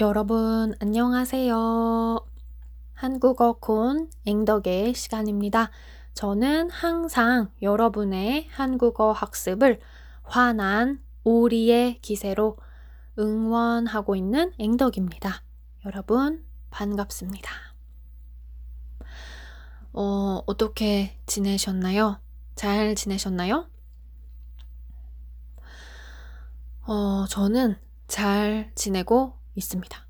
여러분, 안녕하세요. 한국어 콘 앵덕의 시간입니다. 저는 항상 여러분의 한국어 학습을 환한 오리의 기세로 응원하고 있는 앵덕입니다. 여러분, 반갑습니다. 어, 어떻게 지내셨나요? 잘 지내셨나요? 어, 저는 잘 지내고 있습니다.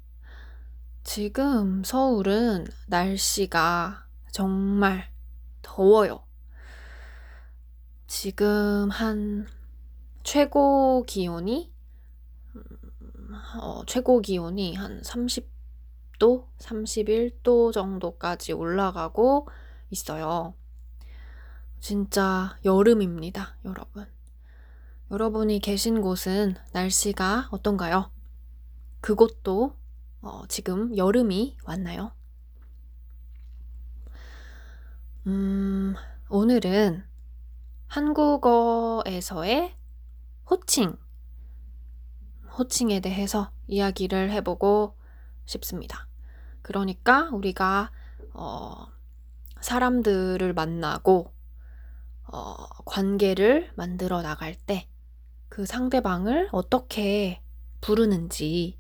지금 서울은 날씨가 정말 더워요. 지금 한 최고 기온이 어, 최고 기온이 한 30도, 31도 정도까지 올라가고 있어요. 진짜 여름입니다, 여러분. 여러분이 계신 곳은 날씨가 어떤가요? 그곳도 어, 지금 여름이 왔나요? 음, 오늘은 한국어에서의 호칭, 호칭에 대해서 이야기를 해보고 싶습니다. 그러니까 우리가 어, 사람들을 만나고 어, 관계를 만들어 나갈 때 그 상대방을 어떻게 부르는지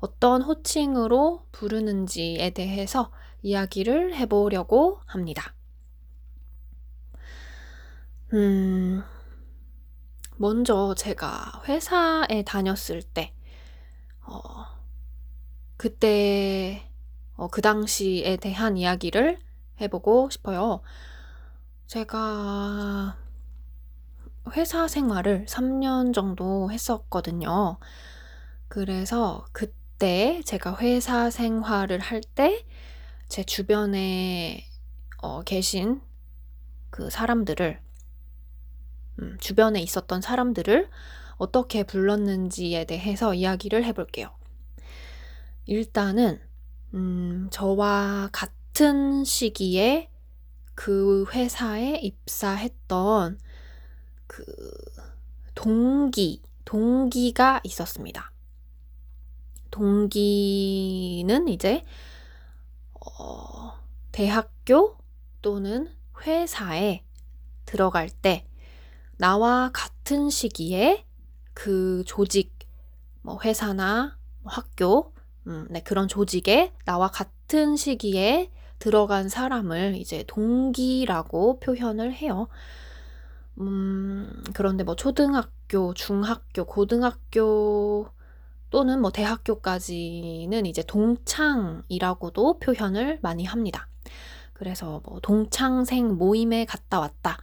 어떤 호칭으로 부르는지에 대해서 이야기를 해보려고 합니다. 음, 먼저 제가 회사에 다녔을 때, 어, 그때, 어, 그 당시에 대한 이야기를 해보고 싶어요. 제가 회사 생활을 3년 정도 했었거든요. 그래서 그 때 제가 회사 생활을 할 때 제 주변에 어, 계신 그 사람들을 음, 주변에 있었던 사람들을 어떻게 불렀는지에 대해서 이야기를 해볼게요. 일단은 음, 저와 같은 시기에 그 회사에 입사했던 그 동기, 동기가 있었습니다. 동기는 이제 어, 대학교 또는 회사에 들어갈 때 나와 같은 시기에 그 조직, 뭐 회사나 뭐 학교, 음, 네, 그런 조직에 나와 같은 시기에 들어간 사람을 이제 동기라고 표현을 해요. 음, 그런데 뭐 초등학교, 중학교, 고등학교 또는 뭐 대학교까지는 이제 동창이라고도 표현을 많이 합니다. 그래서 뭐 동창생 모임에 갔다 왔다.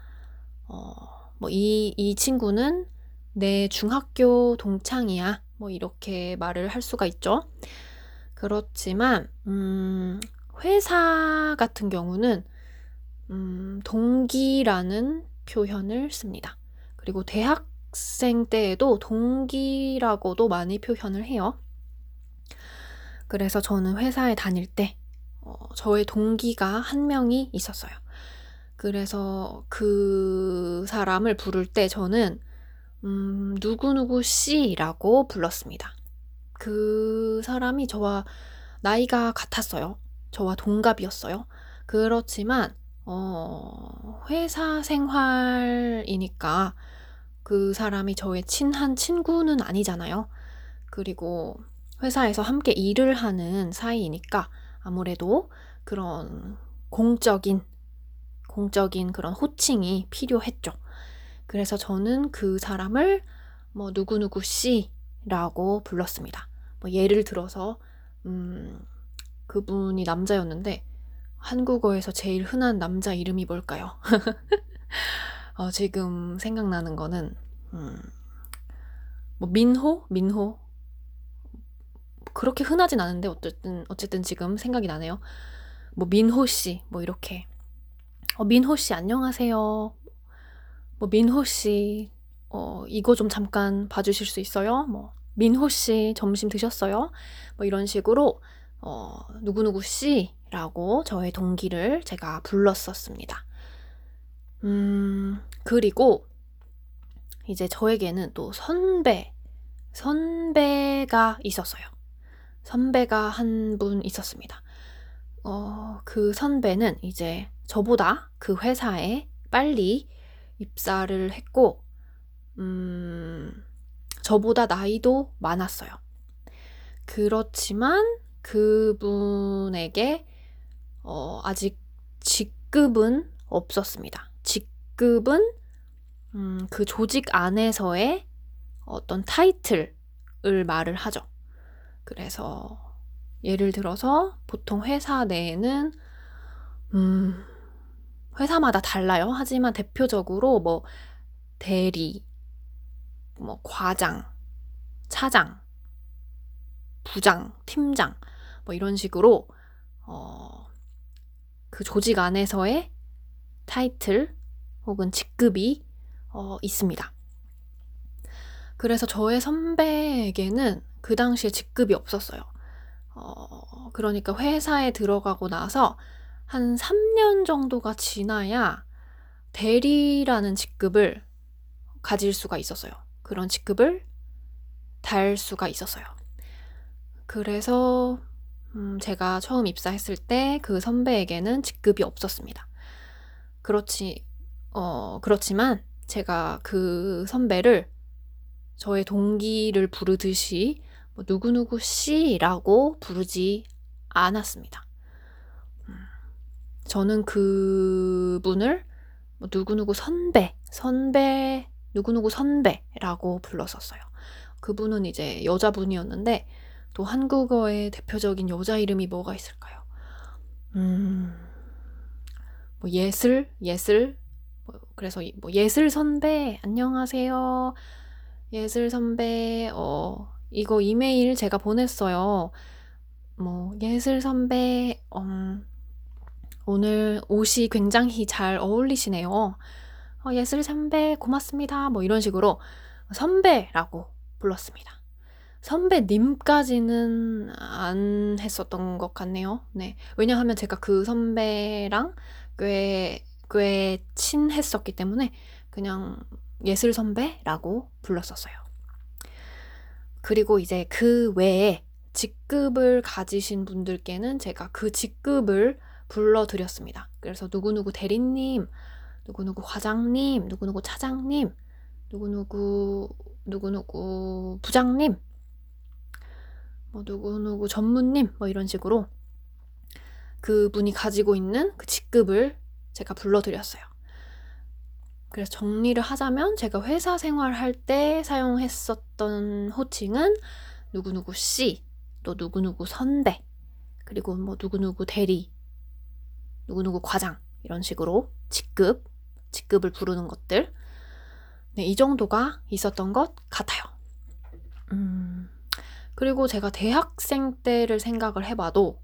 어, 뭐 이, 이 친구는 내 중학교 동창이야. 뭐 이렇게 말을 할 수가 있죠. 그렇지만, 음, 회사 같은 경우는, 음, 동기라는 표현을 씁니다. 그리고 대학 학생 때에도 동기라고도 많이 표현을 해요. 그래서 저는 회사에 다닐 때 어, 저의 동기가 한 명이 있었어요. 그래서 그 사람을 부를 때 저는 음, 누구누구 씨라고 불렀습니다. 그 사람이 저와 나이가 같았어요. 저와 동갑이었어요. 그렇지만 어, 회사 생활이니까 그 사람이 저의 친한 친구는 아니잖아요. 그리고 회사에서 함께 일을 하는 사이이니까 아무래도 그런 공적인, 공적인 그런 호칭이 필요했죠. 그래서 저는 그 사람을 뭐 누구누구 씨라고 불렀습니다. 뭐 예를 들어서, 음, 그분이 남자였는데, 한국어에서 제일 흔한 남자 이름이 뭘까요? 어, 지금 생각나는 거는 음, 뭐 민호, 민호 그렇게 흔하진 않은데 어쨌든 어쨌든 지금 생각이 나네요. 뭐 민호 씨, 뭐 이렇게 어, 민호 씨 안녕하세요. 뭐 민호 씨, 어, 이거 좀 잠깐 봐주실 수 있어요? 뭐 민호 씨 점심 드셨어요? 뭐 이런 식으로 어, 누구누구 씨라고 저의 동기를 제가 불렀었습니다. 음, 그리고 이제 저에게는 또 선배, 선배가 있었어요. 선배가 한 분 있었습니다. 어, 그 선배는 이제 저보다 그 회사에 빨리 입사를 했고, 음, 저보다 나이도 많았어요. 그렇지만 그분에게 어, 아직 직급은 없었습니다. 직급은 음, 그 조직 안에서의 어떤 타이틀을 말을 하죠. 그래서 예를 들어서 보통 회사 내에는 음, 회사마다 달라요. 하지만 대표적으로 뭐 대리, 뭐 과장, 차장, 부장, 팀장 뭐 이런 식으로 어, 그 조직 안에서의 타이틀 혹은 직급이 어, 있습니다. 그래서 저의 선배에게는 그 당시에 직급이 없었어요. 어, 그러니까 회사에 들어가고 나서 한 3년 정도가 지나야 대리라는 직급을 가질 수가 있었어요. 그런 직급을 달 수가 있었어요. 그래서 음, 제가 처음 입사했을 때 그 선배에게는 직급이 없었습니다. 그렇지, 어, 그렇지만 제가 그 선배를 저의 동기를 부르듯이 뭐 누구누구 씨라고 부르지 않았습니다. 음, 저는 그분을 뭐 누구누구 선배, 선배, 누구누구 선배라고 불렀었어요. 그분은 이제 여자분이었는데 또 한국어의 대표적인 여자 이름이 뭐가 있을까요? 음, 뭐 예슬, 예슬. 뭐 그래서 뭐 예슬 선배, 안녕하세요. 예슬 선배, 어, 이거 이메일 제가 보냈어요. 뭐, 예슬 선배, 음, 오늘 옷이 굉장히 잘 어울리시네요. 어, 예슬 선배, 고맙습니다. 뭐 이런 식으로 선배라고 불렀습니다. 선배님까지는 안 했었던 것 같네요. 네. 왜냐하면 제가 그 선배랑 꽤, 꽤 친했었기 때문에 그냥 예술 선배라고 불렀었어요. 그리고 이제 그 외에 직급을 가지신 분들께는 제가 그 직급을 불러드렸습니다. 그래서 누구누구 대리님, 누구누구 과장님, 누구누구 차장님, 누구누구, 누구누구 부장님, 뭐 누구누구 전무님 뭐 이런 식으로 그분이 가지고 있는 그 직급을 제가 불러드렸어요. 그래서 정리를 하자면 제가 회사 생활할 때 사용했었던 호칭은 누구누구 씨, 또 누구누구 선배, 그리고 뭐 누구누구 대리, 누구누구 과장 이런 식으로 직급, 직급을 부르는 것들. 네, 이 정도가 있었던 것 같아요. 음, 그리고 제가 대학생 때를 생각을 해봐도,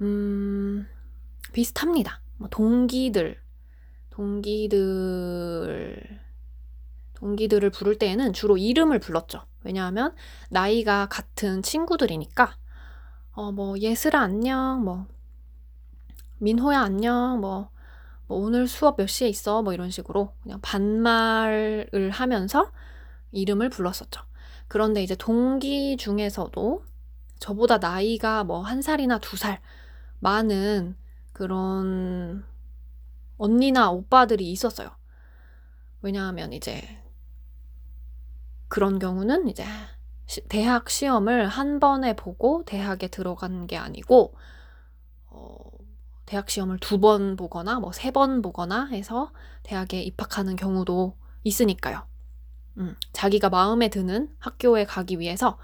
음, 비슷합니다. 뭐 동기들, 동기들, 동기들을 부를 때에는 주로 이름을 불렀죠. 왜냐하면 나이가 같은 친구들이니까, 어, 뭐, 예슬아 안녕, 뭐, 민호야 안녕, 뭐, 뭐, 오늘 수업 몇 시에 있어, 뭐 이런 식으로 그냥 반말을 하면서 이름을 불렀었죠. 그런데 이제 동기 중에서도 저보다 나이가 뭐 한 살이나 두 살 많은 그런 언니나 오빠들이 있었어요. 왜냐하면 이제 그런 경우는 이제 대학 시험을 한 번에 보고 대학에 들어간 게 아니고 어, 대학 시험을 두 번 보거나 뭐 세 번 보거나 해서 대학에 입학하는 경우도 있으니까요. 음, 자기가 마음에 드는 학교에 가기 위해서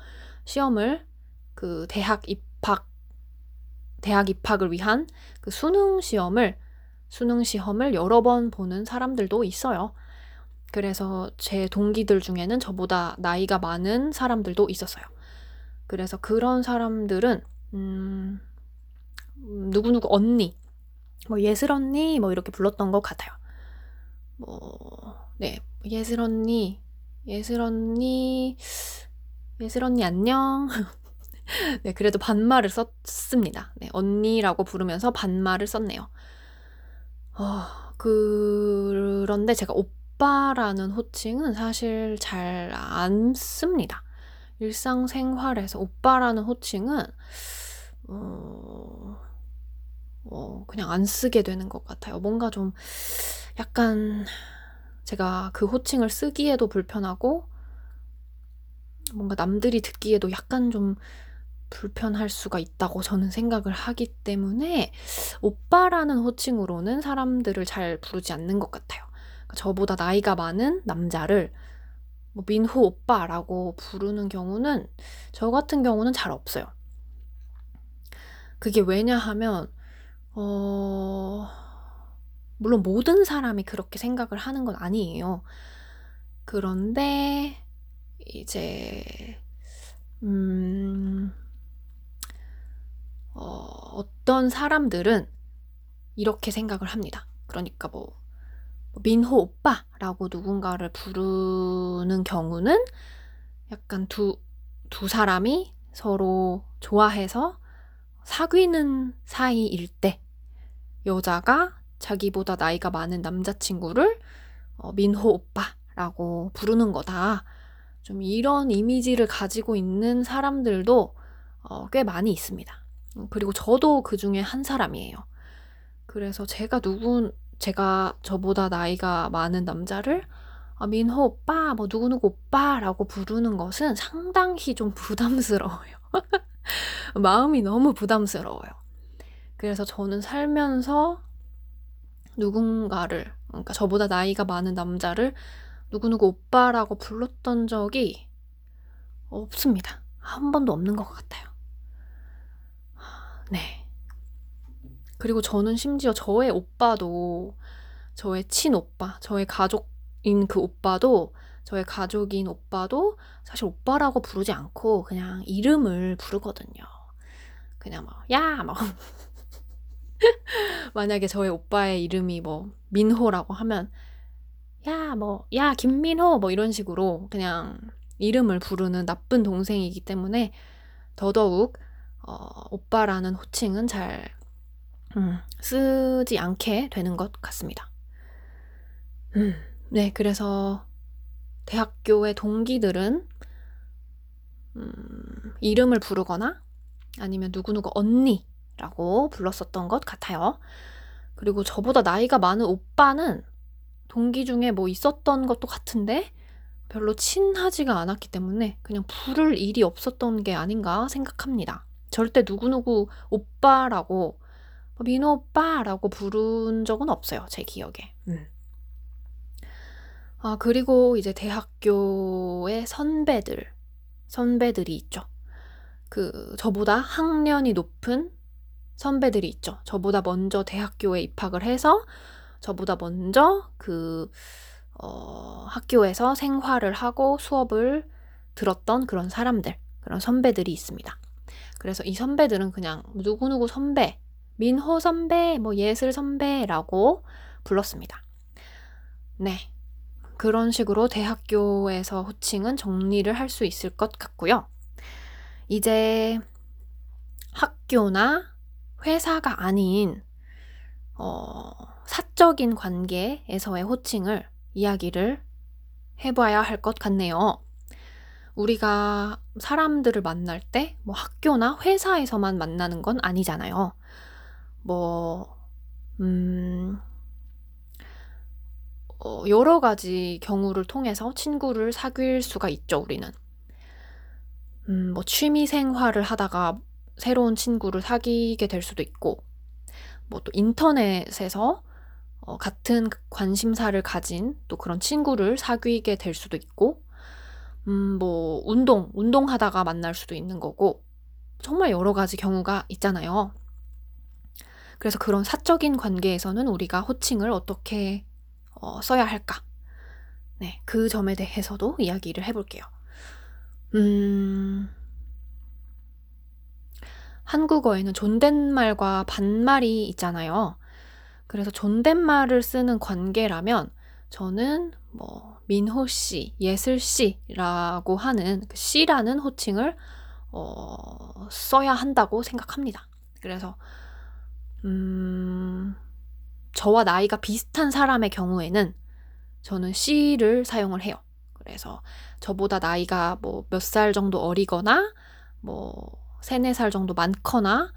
시험을 그 대학 입학 대학 입학을 위한 그 수능 시험을 수능 시험을 여러 번 보는 사람들도 있어요. 그래서 제 동기들 중에는 저보다 나이가 많은 사람들도 있었어요. 그래서 그런 사람들은 음, 누구누구 언니, 뭐 예슬 언니 뭐 이렇게 불렀던 것 같아요. 뭐 네, 예슬 언니, 예슬 언니, 예슬 언니 안녕. 네, 그래도 반말을 썼습니다. 네, 언니라고 부르면서 반말을 썼네요. 어, 그런데 제가 오빠라는 호칭은 사실 잘 안 씁니다. 일상생활에서 오빠라는 호칭은 어, 어, 그냥 안 쓰게 되는 것 같아요. 뭔가 좀 약간 제가 그 호칭을 쓰기에도 불편하고 뭔가 남들이 듣기에도 약간 좀 불편할 수가 있다고 저는 생각을 하기 때문에 오빠라는 호칭으로는 사람들을 잘 부르지 않는 것 같아요. 그러니까 저보다 나이가 많은 남자를 뭐 민호 오빠라고 부르는 경우는 저 같은 경우는 잘 없어요. 그게 왜냐하면 어 물론 모든 사람이 그렇게 생각을 하는 건 아니에요. 그런데 이제 음 어, 어떤 사람들은 이렇게 생각을 합니다. 그러니까 뭐, 뭐 민호 오빠라고 누군가를 부르는 경우는 약간 두, 두 사람이 서로 좋아해서 사귀는 사이일 때 여자가 자기보다 나이가 많은 남자친구를 어, 민호 오빠라고 부르는 거다. 좀 이런 이미지를 가지고 있는 사람들도 어, 꽤 많이 있습니다. 그리고 저도 그 중에 한 사람이에요. 그래서 제가 누군, 제가 저보다 나이가 많은 남자를 아, 민호 오빠, 뭐 누구누구 오빠라고 부르는 것은 상당히 좀 부담스러워요. 마음이 너무 부담스러워요. 그래서 저는 살면서 누군가를, 그러니까 저보다 나이가 많은 남자를 누구누구 오빠라고 불렀던 적이 없습니다. 한 번도 없는 것 같아요. 네. 그리고 저는 심지어 저의 오빠도, 저의 친오빠, 저의 가족인 그 오빠도, 저의 가족인 오빠도 사실 오빠라고 부르지 않고 그냥 이름을 부르거든요. 그냥 막, 야! 막. 만약에 저의 오빠의 이름이 뭐, 민호라고 하면, 야, 뭐, 야, 김민호! 뭐 이런 식으로 그냥 이름을 부르는 나쁜 동생이기 때문에 더더욱 어, 오빠라는 호칭은 잘 음, 쓰지 않게 되는 것 같습니다. 음, 네, 그래서 대학교의 동기들은 음, 이름을 부르거나 아니면 누구누구 언니라고 불렀었던 것 같아요. 그리고 저보다 나이가 많은 오빠는 동기 중에 뭐 있었던 것도 같은데 별로 친하지가 않았기 때문에 그냥 부를 일이 없었던 게 아닌가 생각합니다. 절대 누구누구 오빠라고 뭐 민호 오빠라고 부른 적은 없어요. 제 기억에. 음. 아, 그리고 이제 대학교의 선배들, 선배들이 있죠. 그, 저보다 학년이 높은 선배들이 있죠. 저보다 먼저 대학교에 입학을 해서 저보다 먼저 그, 어, 학교에서 생활을 하고 수업을 들었던 그런 사람들, 그런 선배들이 있습니다. 그래서 이 선배들은 그냥 누구누구 선배, 민호 선배, 뭐 예슬 선배라고 불렀습니다. 네. 그런 식으로 대학교에서 호칭은 정리를 할 수 있을 것 같고요. 이제 학교나 회사가 아닌 어, 사적인 관계에서의 호칭을 이야기를 해봐야 할 것 같네요. 우리가 사람들을 만날 때 뭐 학교나 회사에서만 만나는 건 아니잖아요. 뭐, 음, 어, 여러 가지 경우를 통해서 친구를 사귈 수가 있죠, 우리는. 음, 뭐 취미 생활을 하다가 새로운 친구를 사귀게 될 수도 있고, 뭐 또 인터넷에서 어, 같은 관심사를 가진 또 그런 친구를 사귀게 될 수도 있고, 음, 뭐, 운동, 운동하다가 만날 수도 있는 거고, 정말 여러 가지 경우가 있잖아요. 그래서 그런 사적인 관계에서는 우리가 호칭을 어떻게 어, 써야 할까? 네, 그 점에 대해서도 이야기를 해볼게요. 음, 한국어에는 존댓말과 반말이 있잖아요. 그래서 존댓말을 쓰는 관계라면 저는 뭐 민호 씨, 예슬 씨라고 하는 그 씨라는 호칭을 어, 써야 한다고 생각합니다. 그래서 음, 저와 나이가 비슷한 사람의 경우에는 저는 씨를 사용을 해요. 그래서 저보다 나이가 뭐 몇 살 정도 어리거나 뭐 세네 살 정도 많거나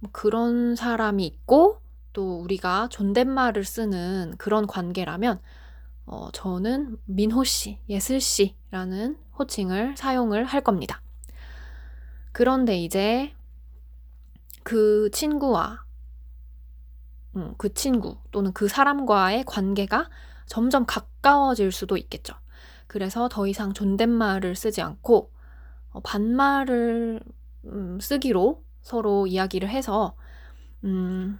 뭐 그런 사람이 있고 또 우리가 존댓말을 쓰는 그런 관계라면 어, 저는 민호 씨, 예슬 씨라는 호칭을 사용을 할 겁니다. 그런데 이제 그 친구와 음, 그 친구 또는 그 사람과의 관계가 점점 가까워질 수도 있겠죠. 그래서 더 이상 존댓말을 쓰지 않고 어, 반말을 음, 쓰기로 서로 이야기를 해서 음,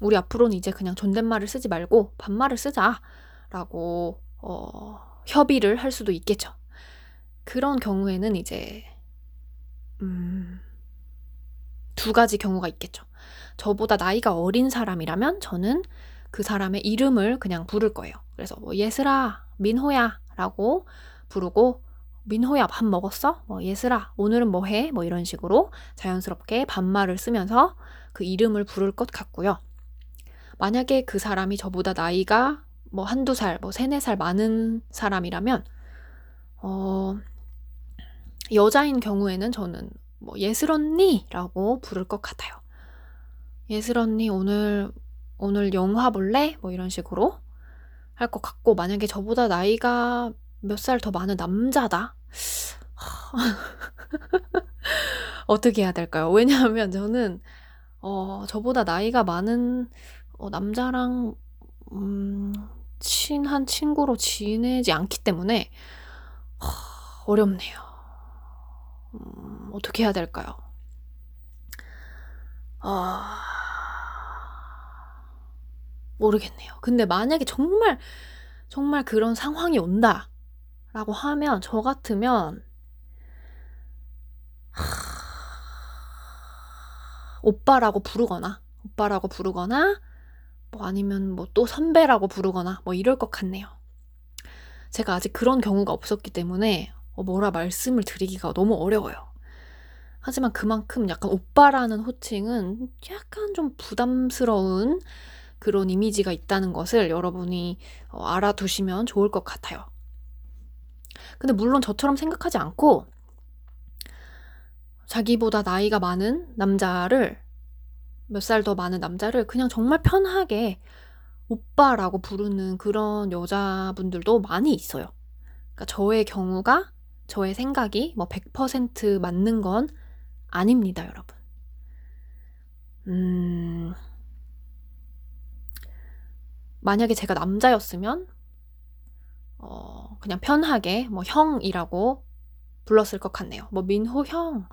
우리 앞으로는 이제 그냥 존댓말을 쓰지 말고 반말을 쓰자 라고 어, 협의를 할 수도 있겠죠. 그런 경우에는 이제 음, 두 가지 경우가 있겠죠. 저보다 나이가 어린 사람이라면 저는 그 사람의 이름을 그냥 부를 거예요. 그래서 뭐 예슬아, 민호야 라고 부르고 민호야 밥 먹었어? 뭐 예슬아 오늘은 뭐 해? 뭐 이런 식으로 자연스럽게 반말을 쓰면서 그 이름을 부를 것 같고요. 만약에 그 사람이 저보다 나이가 뭐 한두 살, 뭐 세네 살 많은 사람이라면 어 여자인 경우에는 저는 뭐 예슬 언니라고 부를 것 같아요. 예슬 언니 오늘 오늘 영화 볼래? 뭐 이런 식으로 할 것 같고 만약에 저보다 나이가 몇 살 더 많은 남자다. 어떻게 해야 될까요? 왜냐하면 저는 어, 저보다 나이가 많은 어, 남자랑 음, 친한 친구로 지내지 않기 때문에 어, 어렵네요. 음, 어떻게 해야 될까요? 아, 모르겠네요. 근데 만약에 정말, 정말 그런 상황이 온다. 라고 하면, 저 같으면, 하... 오빠라고 부르거나, 오빠라고 부르거나, 뭐 아니면 뭐 또 선배라고 부르거나, 뭐 이럴 것 같네요. 제가 아직 그런 경우가 없었기 때문에, 어, 뭐라 말씀을 드리기가 너무 어려워요. 하지만 그만큼 약간 오빠라는 호칭은 약간 좀 부담스러운 그런 이미지가 있다는 것을 여러분이 어, 알아두시면 좋을 것 같아요. 근데 물론 저처럼 생각하지 않고 자기보다 나이가 많은 남자를 몇 살 더 많은 남자를 그냥 정말 편하게 오빠라고 부르는 그런 여자분들도 많이 있어요. 그러니까 저의 경우가 저의 생각이 뭐 100% 맞는 건 아닙니다, 여러분. 음, 만약에 제가 남자였으면, 어, 그냥 편하게 뭐 형이라고 불렀을 것 같네요. 뭐 민호 형,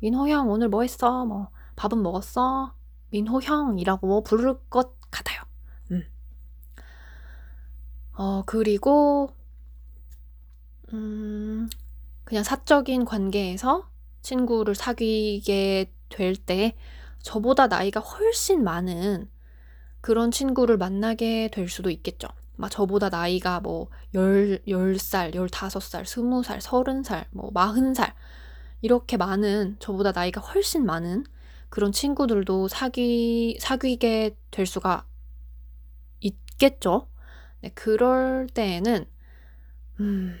민호 형 오늘 뭐 했어? 뭐 밥은 먹었어? 민호 형이라고 부를 것 같아요. 음. 어, 그리고 음, 그냥 사적인 관계에서 친구를 사귀게 될 때 저보다 나이가 훨씬 많은 그런 친구를 만나게 될 수도 있겠죠. 막 저보다 나이가 뭐 열, 열살 열다섯 살 스무 살 서른 살뭐 마흔 살 이렇게 많은 저보다 나이가 훨씬 많은 그런 친구들도 사귀, 사귀게 될 수가 있겠죠. 네, 그럴 때에는, 음,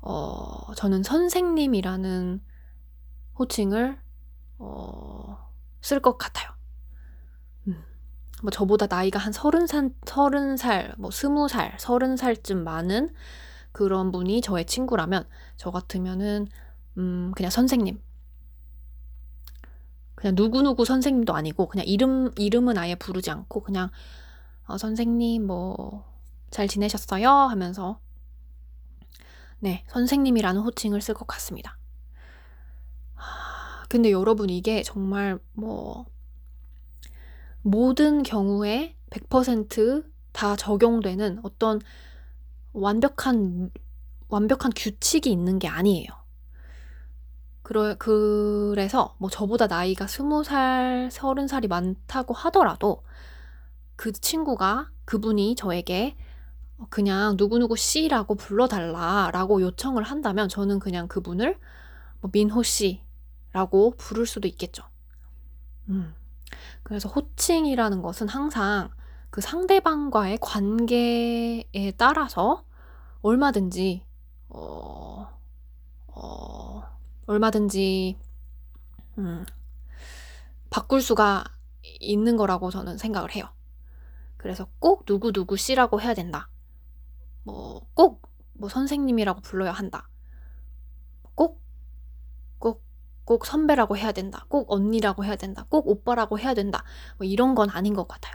어, 저는 선생님이라는 호칭을 어, 쓸 것 같아요. 음, 뭐 저보다 나이가 한 서른 살, 서른 살, 뭐 스무 살, 서른 살쯤 많은 그런 분이 저의 친구라면 저 같으면은 음, 그냥 선생님. 그냥 누구누구 선생님도 아니고 그냥 이름 이름은 아예 부르지 않고 그냥 어, 선생님 뭐 잘 지내셨어요 하면서 네, 선생님이라는 호칭을 쓸 것 같습니다. 근데 여러분 이게 정말 뭐 모든 경우에 100%다 적용되는 어떤 완벽한 완벽한 규칙이 있는 게 아니에요. 그러, 그래서 뭐 저보다 나이가 20살, 30살이 많다고 하더라도 그 친구가 그분이 저에게 어, 그냥 누구누구 씨라고 불러달라라고 요청을 한다면 저는 그냥 그분을 뭐 민호 씨라고 부를 수도 있겠죠. 음. 그래서 호칭이라는 것은 항상 그 상대방과의 관계에 따라서 얼마든지 어, 어, 얼마든지 음, 바꿀 수가 있는 거라고 저는 생각을 해요. 그래서 꼭 누구누구 씨라고 해야 된다. 뭐, 꼭, 뭐, 선생님이라고 불러야 한다. 꼭, 꼭, 꼭 선배라고 해야 된다. 꼭 언니라고 해야 된다. 꼭 오빠라고 해야 된다. 뭐 이런 건 아닌 것 같아요.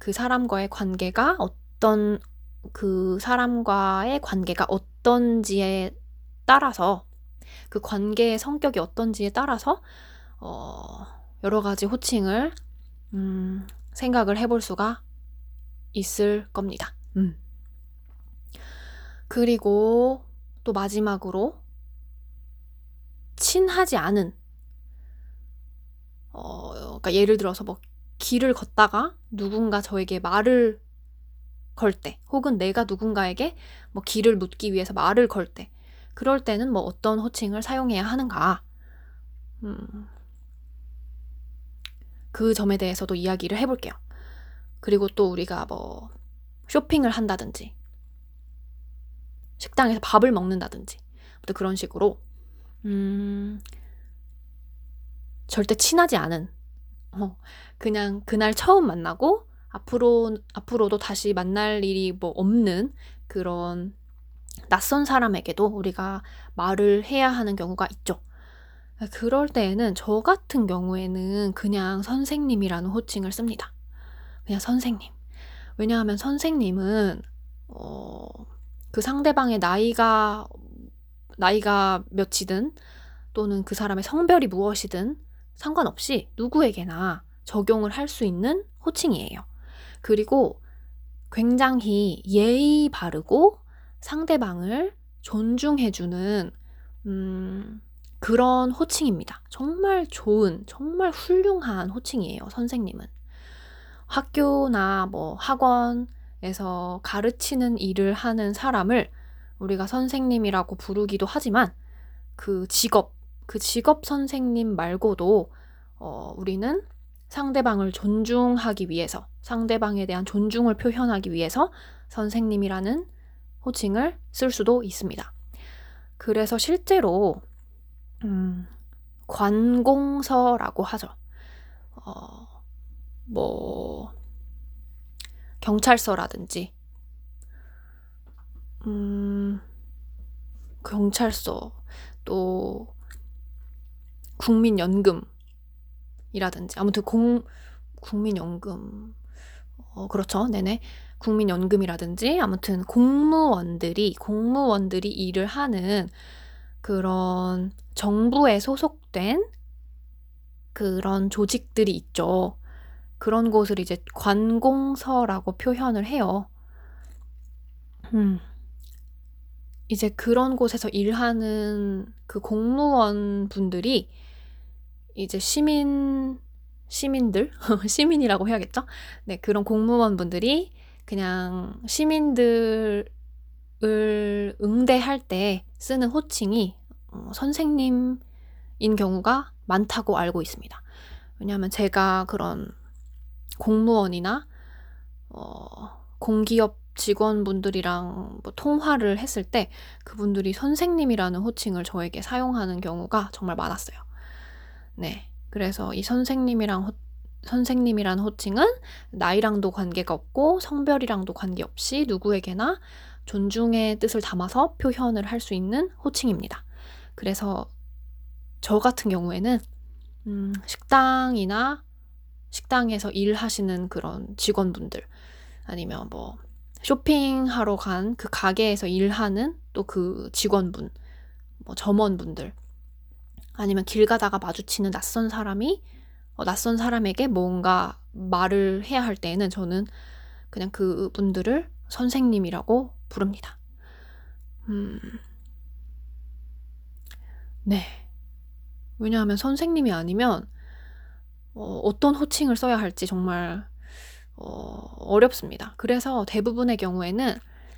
그 사람과의 관계가 어떤, 그 사람과의 관계가 어떤지에 따라서, 그 관계의 성격이 어떤지에 따라서, 어, 여러 가지 호칭을, 음, 생각을 해볼 수가 있을 겁니다. 음. 그리고 또 마지막으로 친하지 않은 어, 그러니까 예를 들어서 뭐 길을 걷다가 누군가 저에게 말을 걸 때, 혹은 내가 누군가에게 뭐 길을 묻기 위해서 말을 걸 때, 그럴 때는 뭐 어떤 호칭을 사용해야 하는가, 음, 그 점에 대해서도 이야기를 해볼게요. 그리고 또 우리가 뭐 쇼핑을 한다든지 식당에서 밥을 먹는다든지 또 그런 식으로 음 절대 친하지 않은 어 그냥 그날 처음 만나고 앞으로 앞으로도 다시 만날 일이 뭐 없는 그런 낯선 사람에게도 우리가 말을 해야 하는 경우가 있죠. 그럴 때에는 저 같은 경우에는 그냥 선생님이라는 호칭을 씁니다. 그냥 선생님. 왜냐하면 선생님은 어, 그 상대방의 나이가 나이가 몇이든 또는 그 사람의 성별이 무엇이든 상관없이 누구에게나 적용을 할 수 있는 호칭이에요. 그리고 굉장히 예의 바르고 상대방을 존중해주는 음, 그런 호칭입니다. 정말 좋은, 정말 훌륭한 호칭이에요, 선생님은. 학교나 뭐 학원에서 가르치는 일을 하는 사람을 우리가 선생님이라고 부르기도 하지만 그 직업, 그 직업 선생님 말고도 어, 우리는 상대방을 존중하기 위해서, 상대방에 대한 존중을 표현하기 위해서 선생님이라는 호칭을 쓸 수도 있습니다. 그래서 실제로, 음, 관공서라고 하죠. 어, 뭐 경찰서라든지 음 경찰서 또 국민연금이라든지 아무튼 공 국민연금 어 그렇죠 네네 국민연금이라든지 아무튼 공무원들이 공무원들이 일을 하는 그런 정부에 소속된 그런 조직들이 있죠. 그런 곳을 이제 관공서라고 표현을 해요. 음. 이제 그런 곳에서 일하는 그 공무원 분들이 이제 시민, 시민들? 시민이라고 해야겠죠? 네, 그런 공무원 분들이 그냥 시민들을 응대할 때 쓰는 호칭이 어, 선생님인 경우가 많다고 알고 있습니다. 왜냐하면 제가 그런 공무원이나 어, 공기업 직원분들이랑 뭐 통화를 했을 때 그분들이 선생님이라는 호칭을 저에게 사용하는 경우가 정말 많았어요. 네. 그래서 이 선생님이랑 호, 선생님이라는 호칭은 나이랑도 관계가 없고 성별이랑도 관계없이 누구에게나 존중의 뜻을 담아서 표현을 할 수 있는 호칭입니다. 그래서 저 같은 경우에는 음, 식당이나 식당에서 일하시는 그런 직원분들 아니면 뭐 쇼핑하러 간 그 가게에서 일하는 또 그 직원분 뭐 점원분들 아니면 길 가다가 마주치는 낯선 사람이 어, 낯선 사람에게 뭔가 말을 해야 할 때에는 저는 그냥 그 분들을 선생님이라고 부릅니다. 음. 네. 왜냐하면 선생님이 아니면 어, 어떤 호칭을 써야 할지 정말 어, 어렵습니다. 그래서 대부분의 경우에는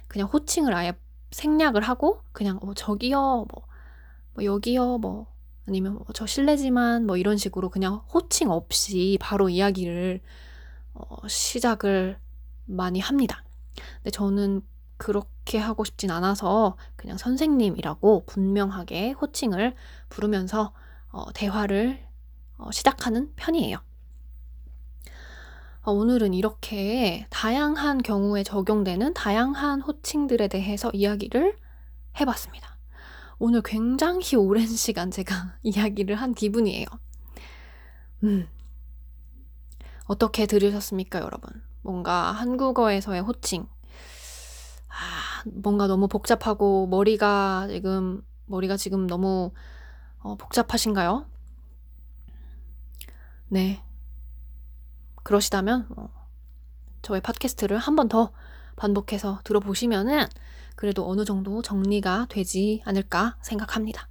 그냥 호칭을 아예 생략을 하고 그냥 어, 저기요, 뭐, 뭐 여기요, 뭐 아니면 뭐, 저 실례지만 뭐 이런 식으로 그냥 호칭 없이 바로 이야기를 어, 시작을 많이 합니다. 근데 저는 그렇 그렇게 하고 싶진 않아서 그냥 선생님이라고 분명하게 호칭을 부르면서 어, 대화를 어, 시작하는 편이에요. 어, 오늘은 이렇게 다양한 경우에 적용되는 다양한 호칭들에 대해서 이야기를 해봤습니다. 오늘 굉장히 오랜 시간 제가 이야기를 한 기분이에요. 음. 어떻게 들으셨습니까, 여러분? 뭔가 한국어에서의 호칭. 아, 뭔가 너무 복잡하고 머리가 지금, 머리가 지금 너무 어, 복잡하신가요? 네. 그러시다면 어, 저의 팟캐스트를 한 번 더 반복해서 들어보시면은 그래도 어느 정도 정리가 되지 않을까 생각합니다.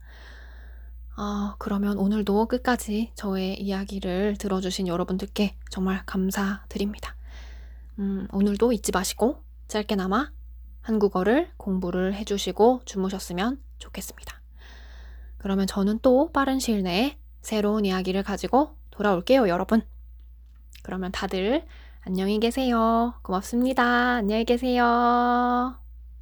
아, 그러면 오늘도 끝까지 저의 이야기를 들어주신 여러분들께 정말 감사드립니다. 음, 오늘도 잊지 마시고 짧게나마 한국어를 공부를 해주시고 주무셨으면 좋겠습니다. 그러면 저는 또 빠른 시일 내에 새로운 이야기를 가지고 돌아올게요, 여러분. 그러면 다들 안녕히 계세요. 고맙습니다. 안녕히 계세요.